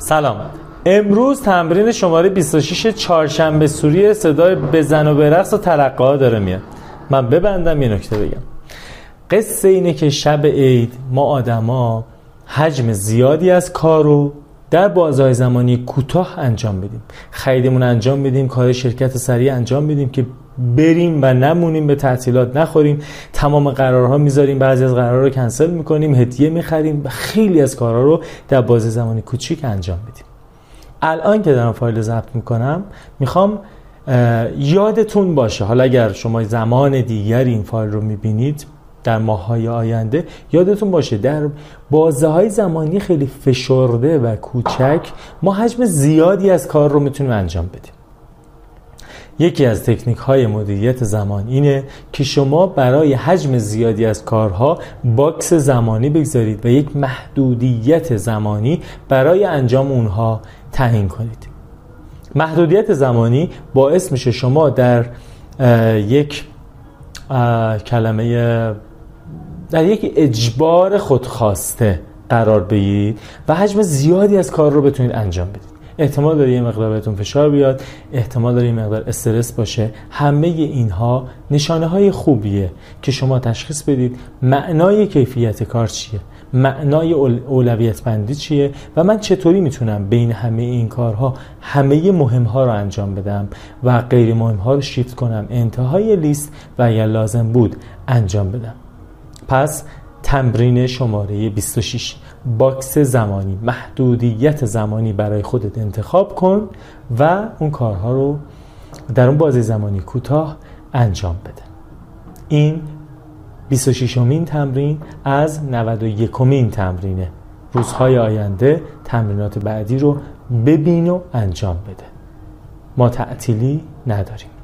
سلام. امروز تمرین شماره 26 چهارشنبه سوری صدای بزن و برقص و ترقه داره میاد. من ببندم یه نکته بگم. قصه اینه که شب عید ما آدما حجم زیادی از کار رو در بازهای زمانی کوتاه انجام بدیم خریدمون انجام بدیم کار شرکت سریع انجام بدیم که بریم و نمونیم به تعطیلات نخوریم. تمام قرارها می‌ذاریم. بعضی از قرارها رو کنسل می‌کنیم هدیه می‌خریم خیلی از کارها رو در بازه زمانی کوچیک انجام بدیم الان که دارم فایل ضبط می‌کنم می‌خوام یادتون باشه. حالا اگر شما زمان دیگری این فایل رو می‌بینید در ماهای آینده یادتون باشه در بازه های زمانی خیلی فشرده و کوچک ما حجم زیادی از کار رو می‌تونیم انجام بدیم. یکی از تکنیک های مدیریت زمان اینه که شما برای حجم زیادی از کارها باکس زمانی بگذارید و یک محدودیت زمانی برای انجام اونها تعیین کنید. محدودیت زمانی باعث میشه شما در یک کلمه در یک اجبار خودخواسته قرار بگیرید و حجم زیادی از کار رو بتونید انجام بدید. احتمال داره یه مقدار بهتون فشار بیاد احتمال داره یه مقدار استرس باشه. همه اینها نشانه های خوبیه که شما تشخیص بدید معنای کیفیت کار چیه معنای اولویت بندی چیه و من چطوری می‌تونم بین همه این کارها همه مهم ها رو انجام بدم و غیر مهم ها رو شیفت کنم انتهای لیست و اگر لازم بود انجام بدم. پس تمرین شماره 26 box زمانی محدودیت زمانی برای خودت انتخاب کن و اون کارها رو در اون بازی زمانی کوتاه انجام بده. این 26 مین تمرین از 91 مین تمرینه. روزهای آینده تمرینات بعدی رو ببین و انجام بده. ما تعطیلی نداریم.